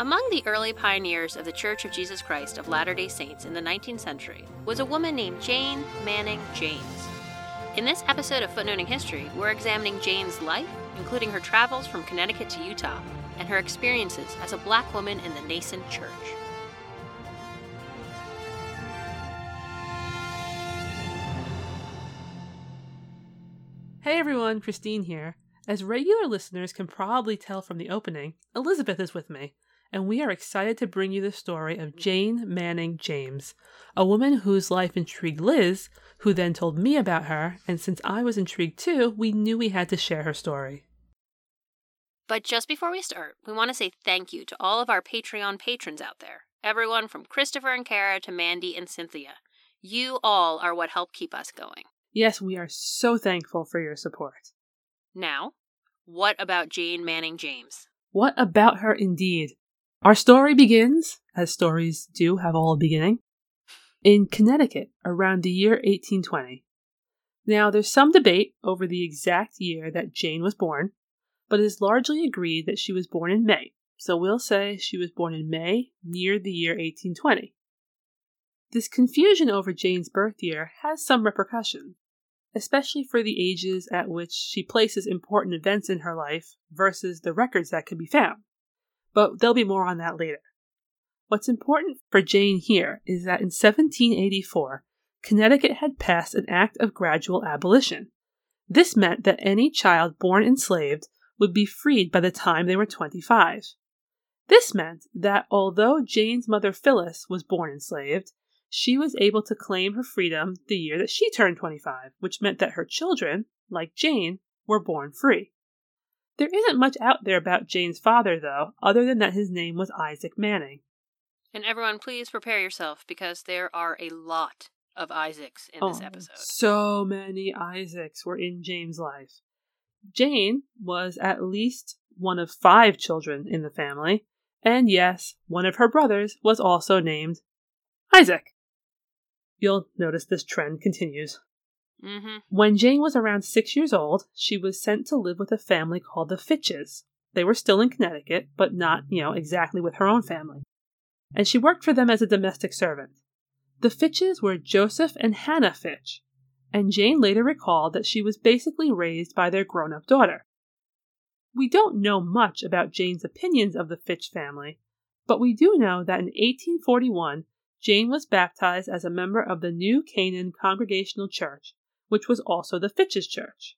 Among the early pioneers of the Church of Jesus Christ of Latter day Saints in the 19th century was a woman named Jane Manning James. In this episode of Footnoting History, we're examining Jane's life, including her travels from Connecticut to Utah, and her experiences as a black woman in the nascent church. Hey everyone, Christine here. As regular listeners can probably tell from the opening, Elizabeth is with me and we are excited to bring you the story of Jane Manning James, a woman whose life intrigued Liz, who then told me about her, and since I was intrigued too, we knew we had to share her story. But just before we start, we want to say thank you to all of our Patreon patrons out there. Everyone from Christopher and Kara to Mandy and Cynthia. You all are what help keep us going. Yes, we are so thankful for your support. Now, what about Jane Manning James? What about her indeed? Our story begins, as stories do have all a beginning, in Connecticut around the year 1820. Now, there's some debate over the exact year that Jane was born, but it is largely agreed that she was born in May, so we'll say she was born in May near the year 1820. This confusion over Jane's birth year has some repercussions, especially for the ages at which she places important events in her life versus the records that can be found but there'll be more on that later. What's important for Jane here is that in 1784, Connecticut had passed an act of gradual abolition. This meant that any child born enslaved would be freed by the time they were 25. This meant that although Jane's mother Phyllis was born enslaved, she was able to claim her freedom the year that she turned 25, which meant that her children, like Jane, were born free. There isn't much out there about Jane's father, though, other than that his name was Isaac Manning. And everyone, please prepare yourself because there are a lot of Isaacs in oh, this episode. So many Isaacs were in Jane's life. Jane was at least one of five children in the family, and yes, one of her brothers was also named Isaac. You'll notice this trend continues. Mm-hmm. When Jane was around six years old, she was sent to live with a family called the Fitches. They were still in Connecticut, but not, you know, exactly with her own family. And she worked for them as a domestic servant. The Fitches were Joseph and Hannah Fitch, and Jane later recalled that she was basically raised by their grown up daughter. We don't know much about Jane's opinions of the Fitch family, but we do know that in 1841 Jane was baptized as a member of the New Canaan Congregational Church which was also the Fitches Church.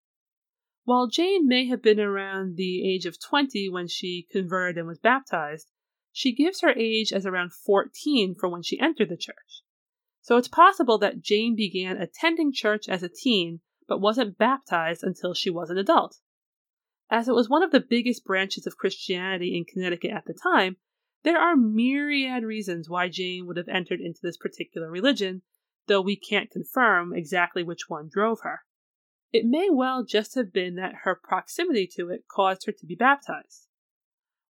While Jane may have been around the age of 20 when she converted and was baptized, she gives her age as around 14 for when she entered the church. So it's possible that Jane began attending church as a teen, but wasn't baptized until she was an adult. As it was one of the biggest branches of Christianity in Connecticut at the time, there are myriad reasons why Jane would have entered into this particular religion, though we can't confirm exactly which one drove her. It may well just have been that her proximity to it caused her to be baptized.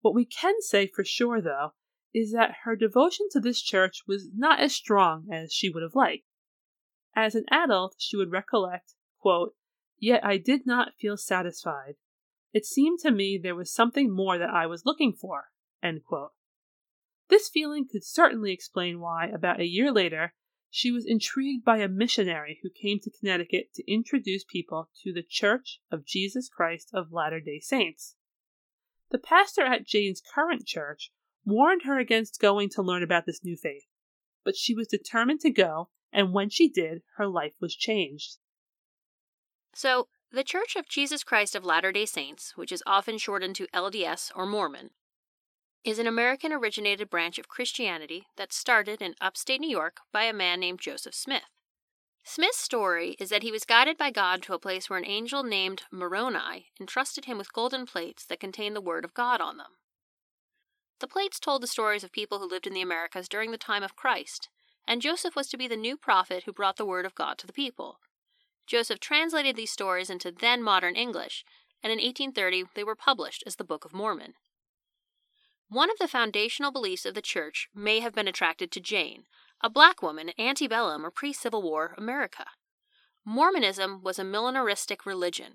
What we can say for sure, though, is that her devotion to this church was not as strong as she would have liked. As an adult, she would recollect, quote, Yet I did not feel satisfied. It seemed to me there was something more that I was looking for. This feeling could certainly explain why, about a year later, she was intrigued by a missionary who came to Connecticut to introduce people to the Church of Jesus Christ of Latter day Saints. The pastor at Jane's current church warned her against going to learn about this new faith, but she was determined to go, and when she did, her life was changed. So, the Church of Jesus Christ of Latter day Saints, which is often shortened to LDS or Mormon, is an American originated branch of Christianity that started in upstate New York by a man named Joseph Smith. Smith's story is that he was guided by God to a place where an angel named Moroni entrusted him with golden plates that contained the Word of God on them. The plates told the stories of people who lived in the Americas during the time of Christ, and Joseph was to be the new prophet who brought the Word of God to the people. Joseph translated these stories into then modern English, and in 1830 they were published as the Book of Mormon. One of the foundational beliefs of the church may have been attracted to Jane, a black woman in antebellum or pre Civil War America. Mormonism was a millenaristic religion.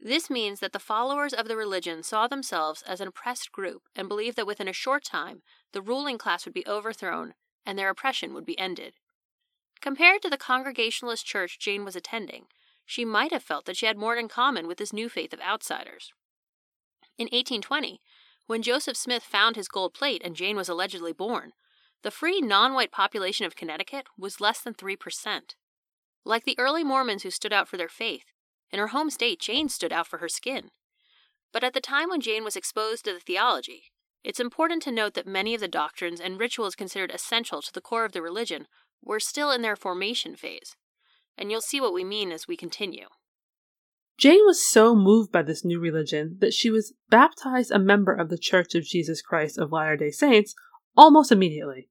This means that the followers of the religion saw themselves as an oppressed group and believed that within a short time the ruling class would be overthrown and their oppression would be ended. Compared to the Congregationalist church Jane was attending, she might have felt that she had more in common with this new faith of outsiders. In 1820, when Joseph Smith found his gold plate and Jane was allegedly born, the free non white population of Connecticut was less than 3%. Like the early Mormons who stood out for their faith, in her home state, Jane stood out for her skin. But at the time when Jane was exposed to the theology, it's important to note that many of the doctrines and rituals considered essential to the core of the religion were still in their formation phase. And you'll see what we mean as we continue. Jane was so moved by this new religion that she was baptized a member of the Church of Jesus Christ of Latter day Saints almost immediately.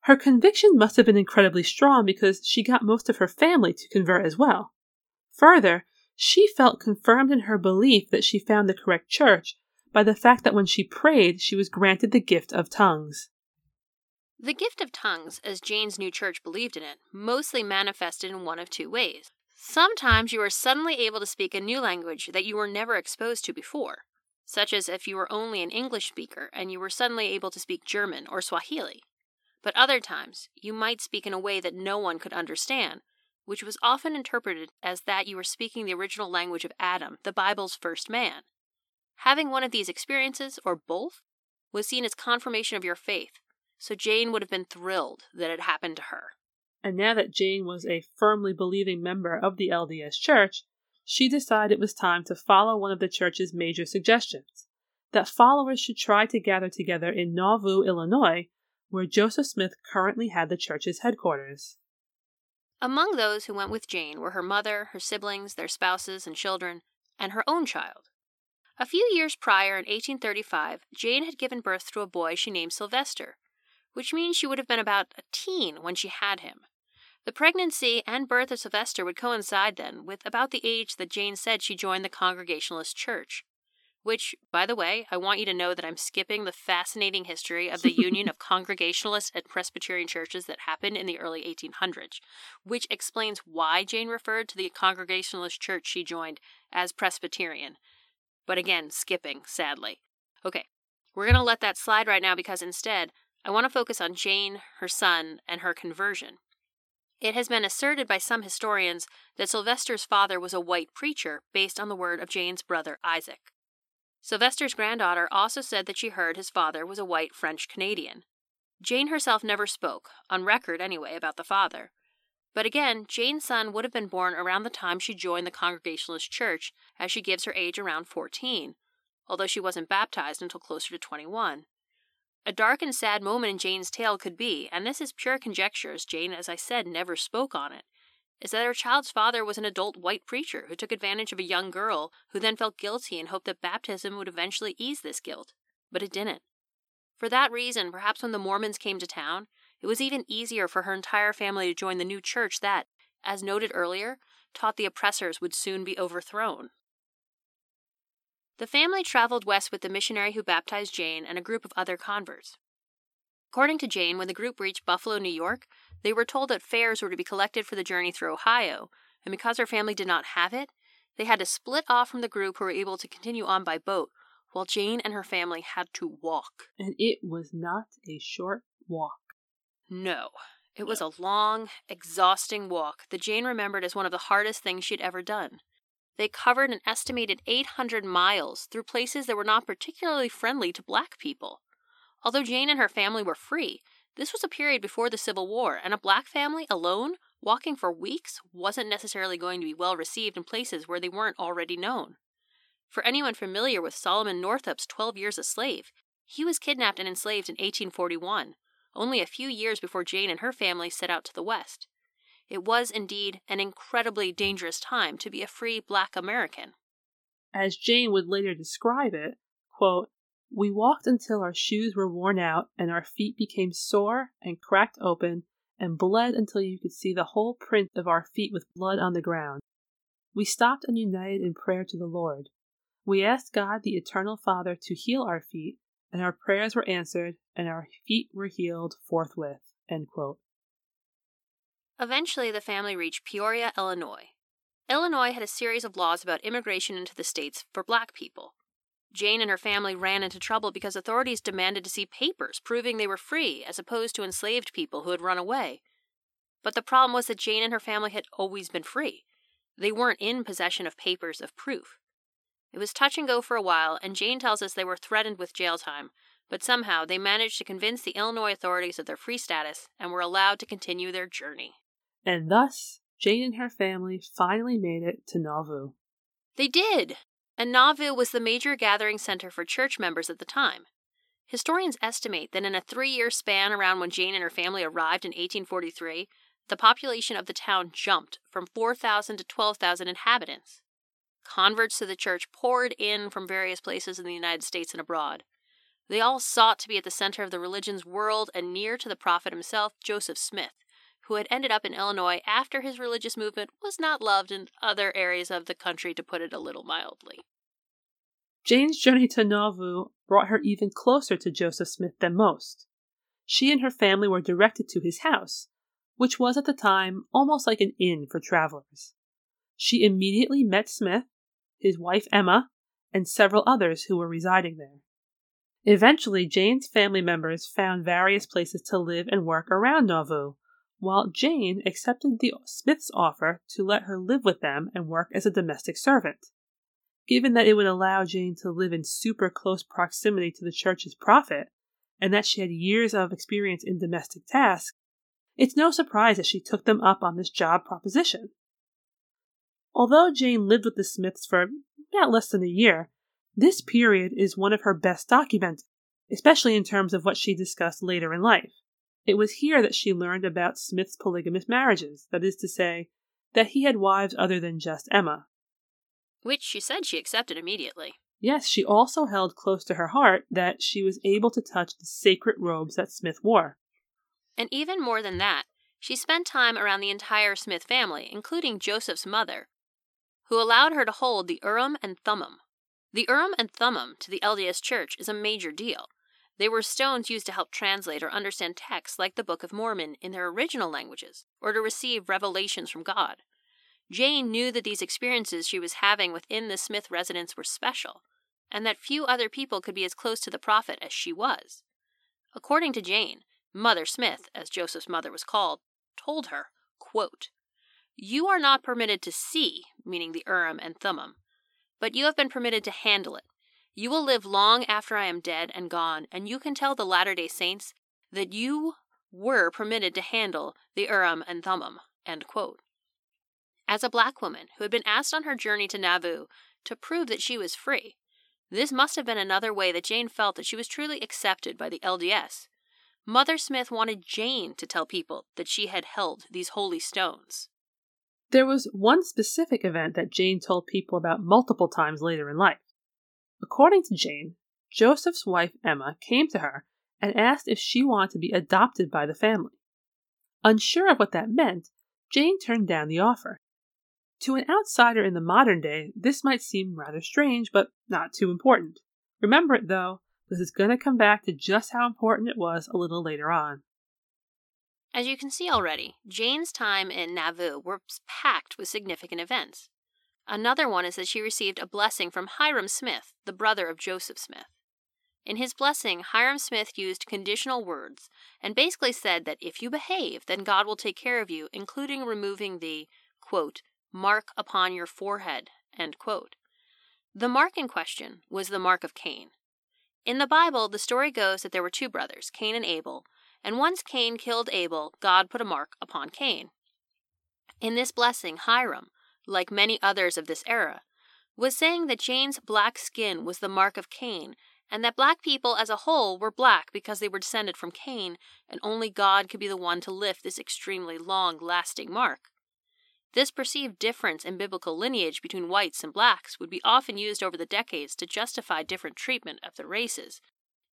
Her conviction must have been incredibly strong because she got most of her family to convert as well. Further, she felt confirmed in her belief that she found the correct church by the fact that when she prayed, she was granted the gift of tongues. The gift of tongues, as Jane's new church believed in it, mostly manifested in one of two ways. Sometimes you are suddenly able to speak a new language that you were never exposed to before, such as if you were only an English speaker and you were suddenly able to speak German or Swahili. But other times, you might speak in a way that no one could understand, which was often interpreted as that you were speaking the original language of Adam, the Bible's first man. Having one of these experiences, or both, was seen as confirmation of your faith, so Jane would have been thrilled that it happened to her. And now that Jane was a firmly believing member of the LDS Church, she decided it was time to follow one of the church's major suggestions that followers should try to gather together in Nauvoo, Illinois, where Joseph Smith currently had the church's headquarters. Among those who went with Jane were her mother, her siblings, their spouses and children, and her own child. A few years prior, in 1835, Jane had given birth to a boy she named Sylvester, which means she would have been about a teen when she had him. The pregnancy and birth of Sylvester would coincide then with about the age that Jane said she joined the Congregationalist Church which, by the way, I want you to know that I'm skipping the fascinating history of the union of Congregationalist and Presbyterian churches that happened in the early 1800s, which explains why Jane referred to the Congregationalist church she joined as Presbyterian. But again, skipping, sadly. Okay, we're going to let that slide right now because instead, I want to focus on Jane, her son, and her conversion. It has been asserted by some historians that Sylvester's father was a white preacher based on the word of Jane's brother Isaac. Sylvester's granddaughter also said that she heard his father was a white French Canadian. Jane herself never spoke, on record anyway, about the father. But again, Jane's son would have been born around the time she joined the Congregationalist Church, as she gives her age around 14, although she wasn't baptized until closer to 21. A dark and sad moment in Jane's tale could be, and this is pure conjecture, as Jane, as I said, never spoke on it, is that her child's father was an adult white preacher who took advantage of a young girl who then felt guilty and hoped that baptism would eventually ease this guilt. But it didn't. For that reason, perhaps when the Mormons came to town, it was even easier for her entire family to join the new church that, as noted earlier, taught the oppressors would soon be overthrown. The family traveled west with the missionary who baptized Jane and a group of other converts. According to Jane, when the group reached Buffalo, New York, they were told that fares were to be collected for the journey through Ohio, and because her family did not have it, they had to split off from the group who were able to continue on by boat, while Jane and her family had to walk. And it was not a short walk. No. It was a long, exhausting walk that Jane remembered as one of the hardest things she'd ever done. They covered an estimated 800 miles through places that were not particularly friendly to black people. Although Jane and her family were free, this was a period before the Civil War, and a black family alone, walking for weeks, wasn't necessarily going to be well received in places where they weren't already known. For anyone familiar with Solomon Northup's Twelve Years a Slave, he was kidnapped and enslaved in 1841, only a few years before Jane and her family set out to the West. It was indeed an incredibly dangerous time to be a free black American. As Jane would later describe it, quote, we walked until our shoes were worn out and our feet became sore and cracked open and bled until you could see the whole print of our feet with blood on the ground. We stopped and united in prayer to the Lord. We asked God, the Eternal Father, to heal our feet, and our prayers were answered, and our feet were healed forthwith. Eventually, the family reached Peoria, Illinois. Illinois had a series of laws about immigration into the states for black people. Jane and her family ran into trouble because authorities demanded to see papers proving they were free as opposed to enslaved people who had run away. But the problem was that Jane and her family had always been free. They weren't in possession of papers of proof. It was touch and go for a while, and Jane tells us they were threatened with jail time, but somehow they managed to convince the Illinois authorities of their free status and were allowed to continue their journey. And thus, Jane and her family finally made it to Nauvoo. They did! And Nauvoo was the major gathering center for church members at the time. Historians estimate that in a three year span around when Jane and her family arrived in 1843, the population of the town jumped from 4,000 to 12,000 inhabitants. Converts to the church poured in from various places in the United States and abroad. They all sought to be at the center of the religion's world and near to the prophet himself, Joseph Smith, who had ended up in Illinois after his religious movement was not loved in other areas of the country, to put it a little mildly. Jane's journey to Nauvoo brought her even closer to Joseph Smith than most. She and her family were directed to his house, which was at the time almost like an inn for travelers. She immediately met Smith, his wife Emma, and several others who were residing there. Eventually, Jane's family members found various places to live and work around Nauvoo, while Jane accepted the Smiths' offer to let her live with them and work as a domestic servant. Given that it would allow Jane to live in super close proximity to the church's prophet, and that she had years of experience in domestic tasks, it's no surprise that she took them up on this job proposition. Although Jane lived with the Smiths for not less than a year, this period is one of her best documented, especially in terms of what she discussed later in life. It was here that she learned about Smith's polygamous marriages, that is to say, that he had wives other than just Emma. Which she said she accepted immediately. Yes, she also held close to her heart that she was able to touch the sacred robes that Smith wore. And even more than that, she spent time around the entire Smith family, including Joseph's mother, who allowed her to hold the Urim and Thummim. The Urim and Thummim to the LDS Church is a major deal. They were stones used to help translate or understand texts like the Book of Mormon in their original languages, or to receive revelations from God. Jane knew that these experiences she was having within the Smith residence were special, and that few other people could be as close to the prophet as she was. According to Jane, Mother Smith, as Joseph's mother was called, told her, quote, You are not permitted to see, meaning the Urim and Thummim, but you have been permitted to handle it, you will live long after I am dead and gone, and you can tell the Latter day Saints that you were permitted to handle the Urim and Thummim. As a black woman who had been asked on her journey to Nauvoo to prove that she was free, this must have been another way that Jane felt that she was truly accepted by the LDS. Mother Smith wanted Jane to tell people that she had held these holy stones. There was one specific event that Jane told people about multiple times later in life. According to Jane, Joseph's wife Emma came to her and asked if she wanted to be adopted by the family. Unsure of what that meant, Jane turned down the offer. To an outsider in the modern day, this might seem rather strange, but not too important. Remember it though, this is going to come back to just how important it was a little later on. As you can see already, Jane's time in Nauvoo was packed with significant events. Another one is that she received a blessing from Hyrum Smith, the brother of Joseph Smith. In his blessing, Hyrum Smith used conditional words and basically said that if you behave, then God will take care of you, including removing the, quote, mark upon your forehead, end quote. The mark in question was the mark of Cain. In the Bible, the story goes that there were two brothers, Cain and Abel, and once Cain killed Abel, God put a mark upon Cain. In this blessing, Hyrum, like many others of this era, was saying that Jane's black skin was the mark of Cain, and that black people as a whole were black because they were descended from Cain, and only God could be the one to lift this extremely long lasting mark. This perceived difference in biblical lineage between whites and blacks would be often used over the decades to justify different treatment of the races,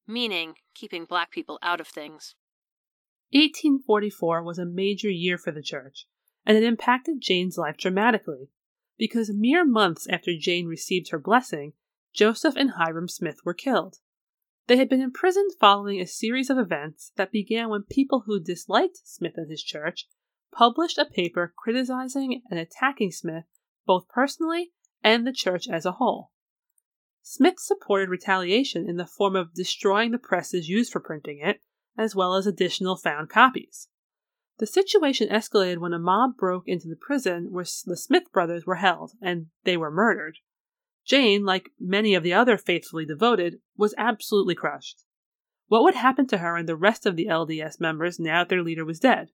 meaning keeping black people out of things. 1844 was a major year for the church and it impacted Jane's life dramatically, because mere months after Jane received her blessing, Joseph and Hyrum Smith were killed. They had been imprisoned following a series of events that began when people who disliked Smith and his church published a paper criticizing and attacking Smith both personally and the church as a whole. Smith supported retaliation in the form of destroying the presses used for printing it, as well as additional found copies. The situation escalated when a mob broke into the prison where the Smith brothers were held, and they were murdered. Jane, like many of the other faithfully devoted, was absolutely crushed. What would happen to her and the rest of the LDS members now that their leader was dead?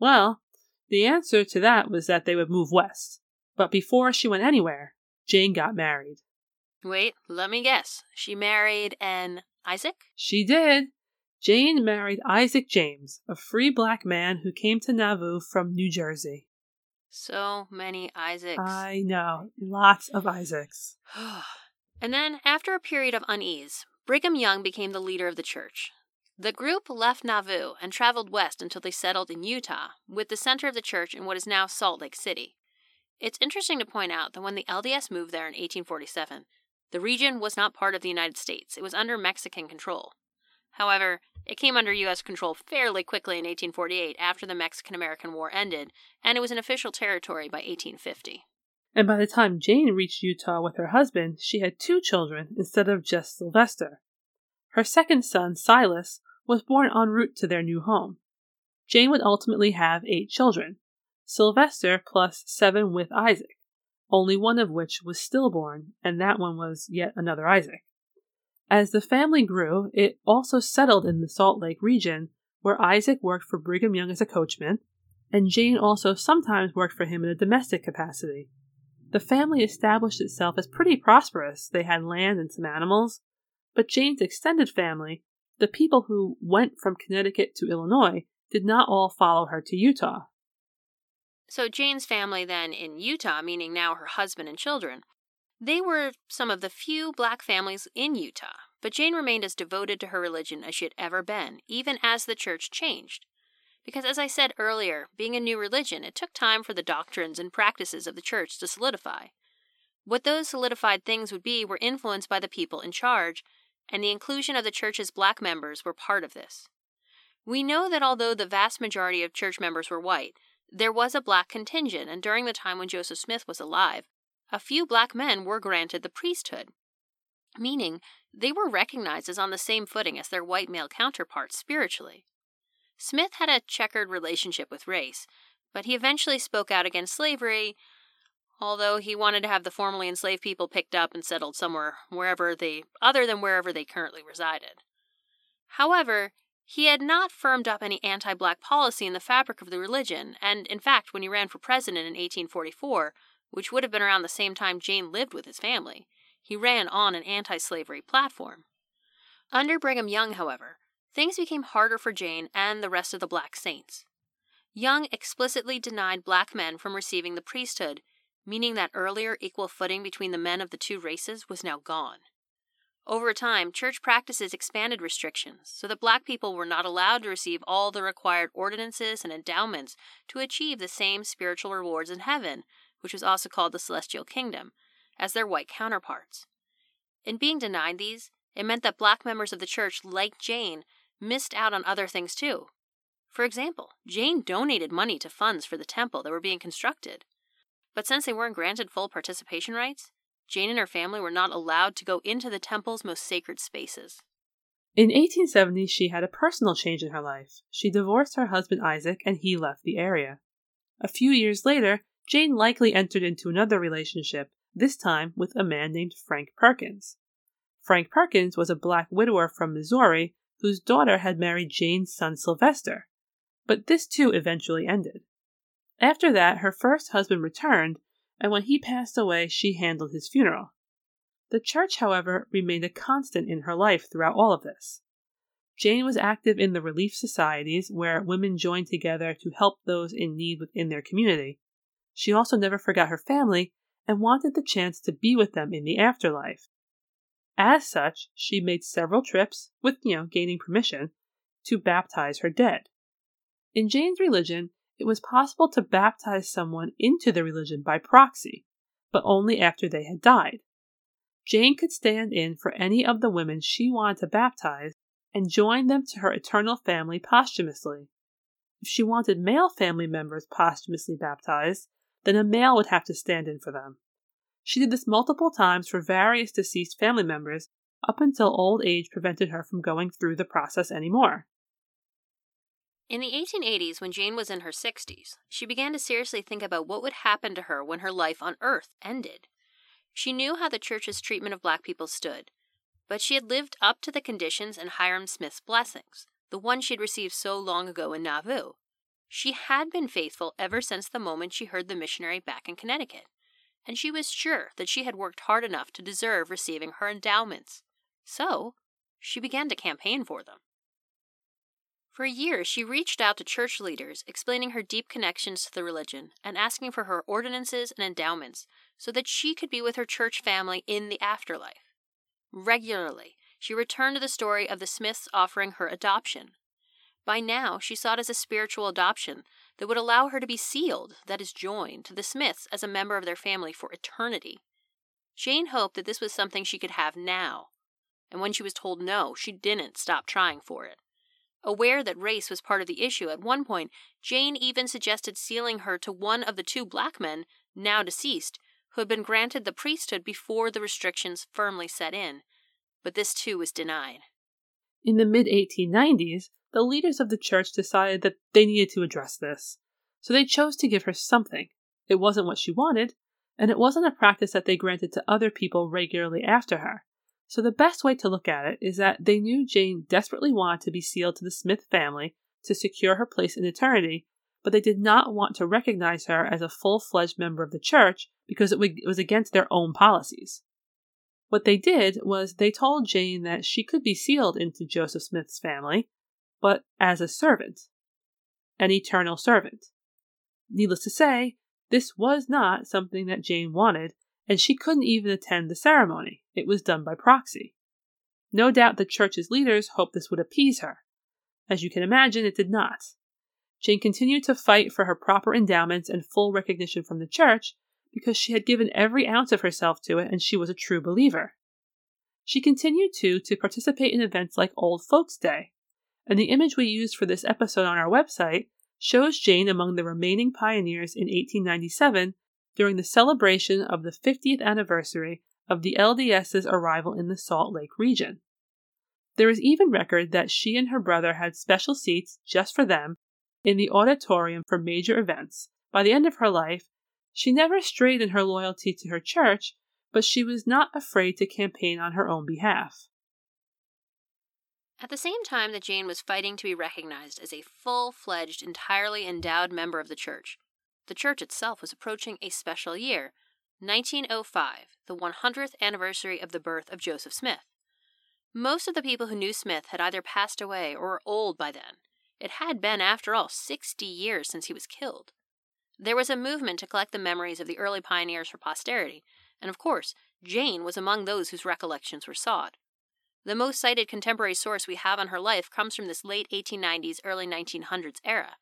Well, the answer to that was that they would move west. But before she went anywhere, Jane got married. Wait, let me guess. She married an Isaac? She did. Jane married Isaac James, a free black man who came to Nauvoo from New Jersey. So many Isaacs. I know. Lots of Isaacs. and then, after a period of unease, Brigham Young became the leader of the church. The group left Nauvoo and traveled west until they settled in Utah, with the center of the church in what is now Salt Lake City. It's interesting to point out that when the LDS moved there in 1847, the region was not part of the United States, it was under Mexican control. However, it came under U.S. control fairly quickly in 1848 after the Mexican American War ended, and it was an official territory by 1850. And by the time Jane reached Utah with her husband, she had two children instead of just Sylvester. Her second son, Silas, was born en route to their new home. Jane would ultimately have eight children Sylvester plus seven with Isaac, only one of which was stillborn, and that one was yet another Isaac. As the family grew, it also settled in the Salt Lake region, where Isaac worked for Brigham Young as a coachman, and Jane also sometimes worked for him in a domestic capacity. The family established itself as pretty prosperous. They had land and some animals. But Jane's extended family, the people who went from Connecticut to Illinois, did not all follow her to Utah. So Jane's family then in Utah, meaning now her husband and children, they were some of the few black families in Utah, but Jane remained as devoted to her religion as she had ever been, even as the church changed. Because, as I said earlier, being a new religion, it took time for the doctrines and practices of the church to solidify. What those solidified things would be were influenced by the people in charge, and the inclusion of the church's black members were part of this. We know that although the vast majority of church members were white, there was a black contingent, and during the time when Joseph Smith was alive, a few black men were granted the priesthood, meaning they were recognized as on the same footing as their white male counterparts spiritually. Smith had a checkered relationship with race, but he eventually spoke out against slavery, although he wanted to have the formerly enslaved people picked up and settled somewhere wherever they other than wherever they currently resided. However, he had not firmed up any anti black policy in the fabric of the religion, and in fact, when he ran for president in 1844, which would have been around the same time Jane lived with his family. He ran on an anti slavery platform. Under Brigham Young, however, things became harder for Jane and the rest of the black saints. Young explicitly denied black men from receiving the priesthood, meaning that earlier equal footing between the men of the two races was now gone. Over time, church practices expanded restrictions so that black people were not allowed to receive all the required ordinances and endowments to achieve the same spiritual rewards in heaven which was also called the Celestial Kingdom, as their white counterparts. In being denied these, it meant that black members of the church, like Jane, missed out on other things too. For example, Jane donated money to funds for the temple that were being constructed. But since they weren't granted full participation rights, Jane and her family were not allowed to go into the temple's most sacred spaces. In 1870, she had a personal change in her life. She divorced her husband Isaac and he left the area. A few years later, Jane likely entered into another relationship, this time with a man named Frank Perkins. Frank Perkins was a black widower from Missouri whose daughter had married Jane's son Sylvester, but this too eventually ended. After that, her first husband returned, and when he passed away, she handled his funeral. The church, however, remained a constant in her life throughout all of this. Jane was active in the relief societies where women joined together to help those in need within their community, she also never forgot her family and wanted the chance to be with them in the afterlife. As such, she made several trips, with, you know, gaining permission, to baptize her dead. In Jane's religion, it was possible to baptize someone into the religion by proxy, but only after they had died. Jane could stand in for any of the women she wanted to baptize and join them to her eternal family posthumously. If she wanted male family members posthumously baptized, then a male would have to stand in for them. She did this multiple times for various deceased family members up until old age prevented her from going through the process anymore. In the 1880s, when Jane was in her 60s, she began to seriously think about what would happen to her when her life on Earth ended. She knew how the church's treatment of black people stood, but she had lived up to the conditions in Hyrum Smith's blessings, the one she'd received so long ago in Nauvoo. She had been faithful ever since the moment she heard the missionary back in Connecticut, and she was sure that she had worked hard enough to deserve receiving her endowments. So, she began to campaign for them. For years, she reached out to church leaders, explaining her deep connections to the religion and asking for her ordinances and endowments so that she could be with her church family in the afterlife. Regularly, she returned to the story of the Smiths offering her adoption. By now, she saw it as a spiritual adoption that would allow her to be sealed, that is, joined, to the Smiths as a member of their family for eternity. Jane hoped that this was something she could have now, and when she was told no, she didn't stop trying for it. Aware that race was part of the issue, at one point, Jane even suggested sealing her to one of the two black men, now deceased, who had been granted the priesthood before the restrictions firmly set in. But this too was denied. In the mid 1890s, the leaders of the church decided that they needed to address this. So they chose to give her something. It wasn't what she wanted, and it wasn't a practice that they granted to other people regularly after her. So the best way to look at it is that they knew Jane desperately wanted to be sealed to the Smith family to secure her place in eternity, but they did not want to recognize her as a full fledged member of the church because it was against their own policies. What they did was they told Jane that she could be sealed into Joseph Smith's family, but as a servant, an eternal servant. Needless to say, this was not something that Jane wanted, and she couldn't even attend the ceremony. It was done by proxy. No doubt the church's leaders hoped this would appease her. As you can imagine, it did not. Jane continued to fight for her proper endowments and full recognition from the church because she had given every ounce of herself to it and she was a true believer. She continued too to participate in events like Old Folks' Day, and the image we used for this episode on our website shows Jane among the remaining pioneers in 1897 during the celebration of the 50th anniversary of the LDS's arrival in the Salt Lake region. There is even record that she and her brother had special seats just for them in the auditorium for major events. By the end of her life, she never strayed in her loyalty to her church, but she was not afraid to campaign on her own behalf. At the same time that Jane was fighting to be recognized as a full fledged, entirely endowed member of the church, the church itself was approaching a special year 1905, the 100th anniversary of the birth of Joseph Smith. Most of the people who knew Smith had either passed away or were old by then. It had been, after all, 60 years since he was killed. There was a movement to collect the memories of the early pioneers for posterity, and of course, Jane was among those whose recollections were sought. The most cited contemporary source we have on her life comes from this late 1890s, early 1900s era.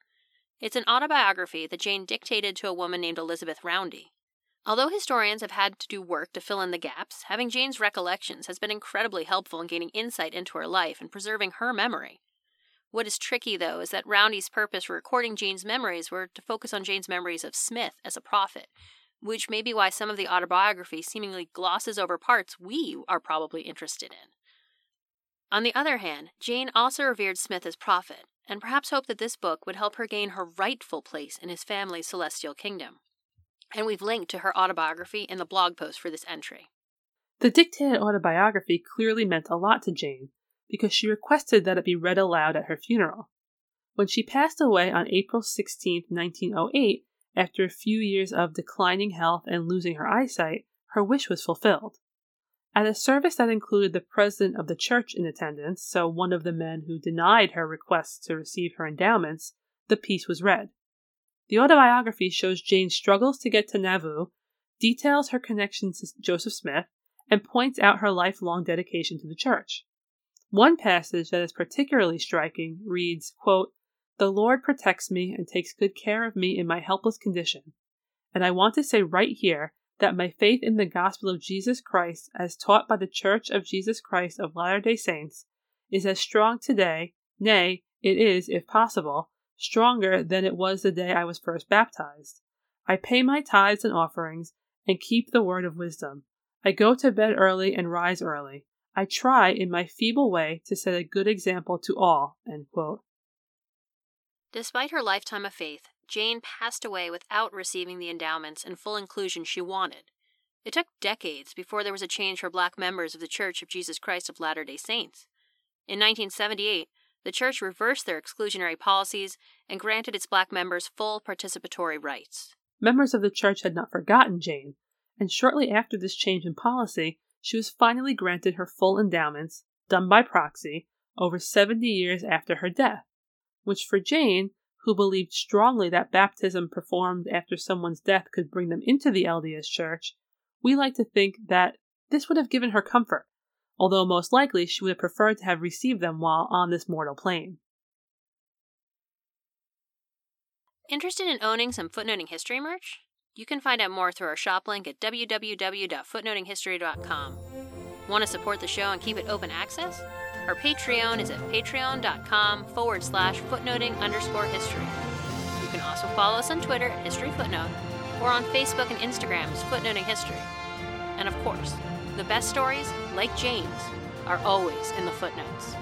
It's an autobiography that Jane dictated to a woman named Elizabeth Roundy. Although historians have had to do work to fill in the gaps, having Jane's recollections has been incredibly helpful in gaining insight into her life and preserving her memory. What is tricky, though, is that Roundy's purpose for recording Jane's memories were to focus on Jane's memories of Smith as a prophet, which may be why some of the autobiography seemingly glosses over parts we are probably interested in. On the other hand, Jane also revered Smith as prophet, and perhaps hoped that this book would help her gain her rightful place in his family's celestial kingdom. And we've linked to her autobiography in the blog post for this entry. The dictated autobiography clearly meant a lot to Jane because she requested that it be read aloud at her funeral. When she passed away on April 16, 1908, after a few years of declining health and losing her eyesight, her wish was fulfilled. At a service that included the president of the church in attendance, so one of the men who denied her request to receive her endowments, the piece was read. The autobiography shows Jane's struggles to get to Nauvoo, details her connection to Joseph Smith, and points out her lifelong dedication to the church. One passage that is particularly striking reads, quote, The Lord protects me and takes good care of me in my helpless condition. And I want to say right here that my faith in the gospel of Jesus Christ, as taught by the Church of Jesus Christ of Latter day Saints, is as strong today, nay, it is, if possible, stronger than it was the day I was first baptized. I pay my tithes and offerings and keep the word of wisdom. I go to bed early and rise early. I try in my feeble way to set a good example to all. Despite her lifetime of faith, Jane passed away without receiving the endowments and full inclusion she wanted. It took decades before there was a change for black members of the Church of Jesus Christ of Latter day Saints. In 1978, the church reversed their exclusionary policies and granted its black members full participatory rights. Members of the church had not forgotten Jane, and shortly after this change in policy, she was finally granted her full endowments, done by proxy, over 70 years after her death, which for Jane, who believed strongly that baptism performed after someone's death could bring them into the LDS Church, we like to think that this would have given her comfort, although most likely she would have preferred to have received them while on this mortal plane. Interested in owning some footnoting history merch? You can find out more through our shop link at www.footnotinghistory.com. Want to support the show and keep it open access? Our Patreon is at patreon.com forward slash footnoting underscore history. You can also follow us on Twitter at History Footnote or on Facebook and Instagram as Footnoting History. And of course, the best stories, like Jane's, are always in the footnotes.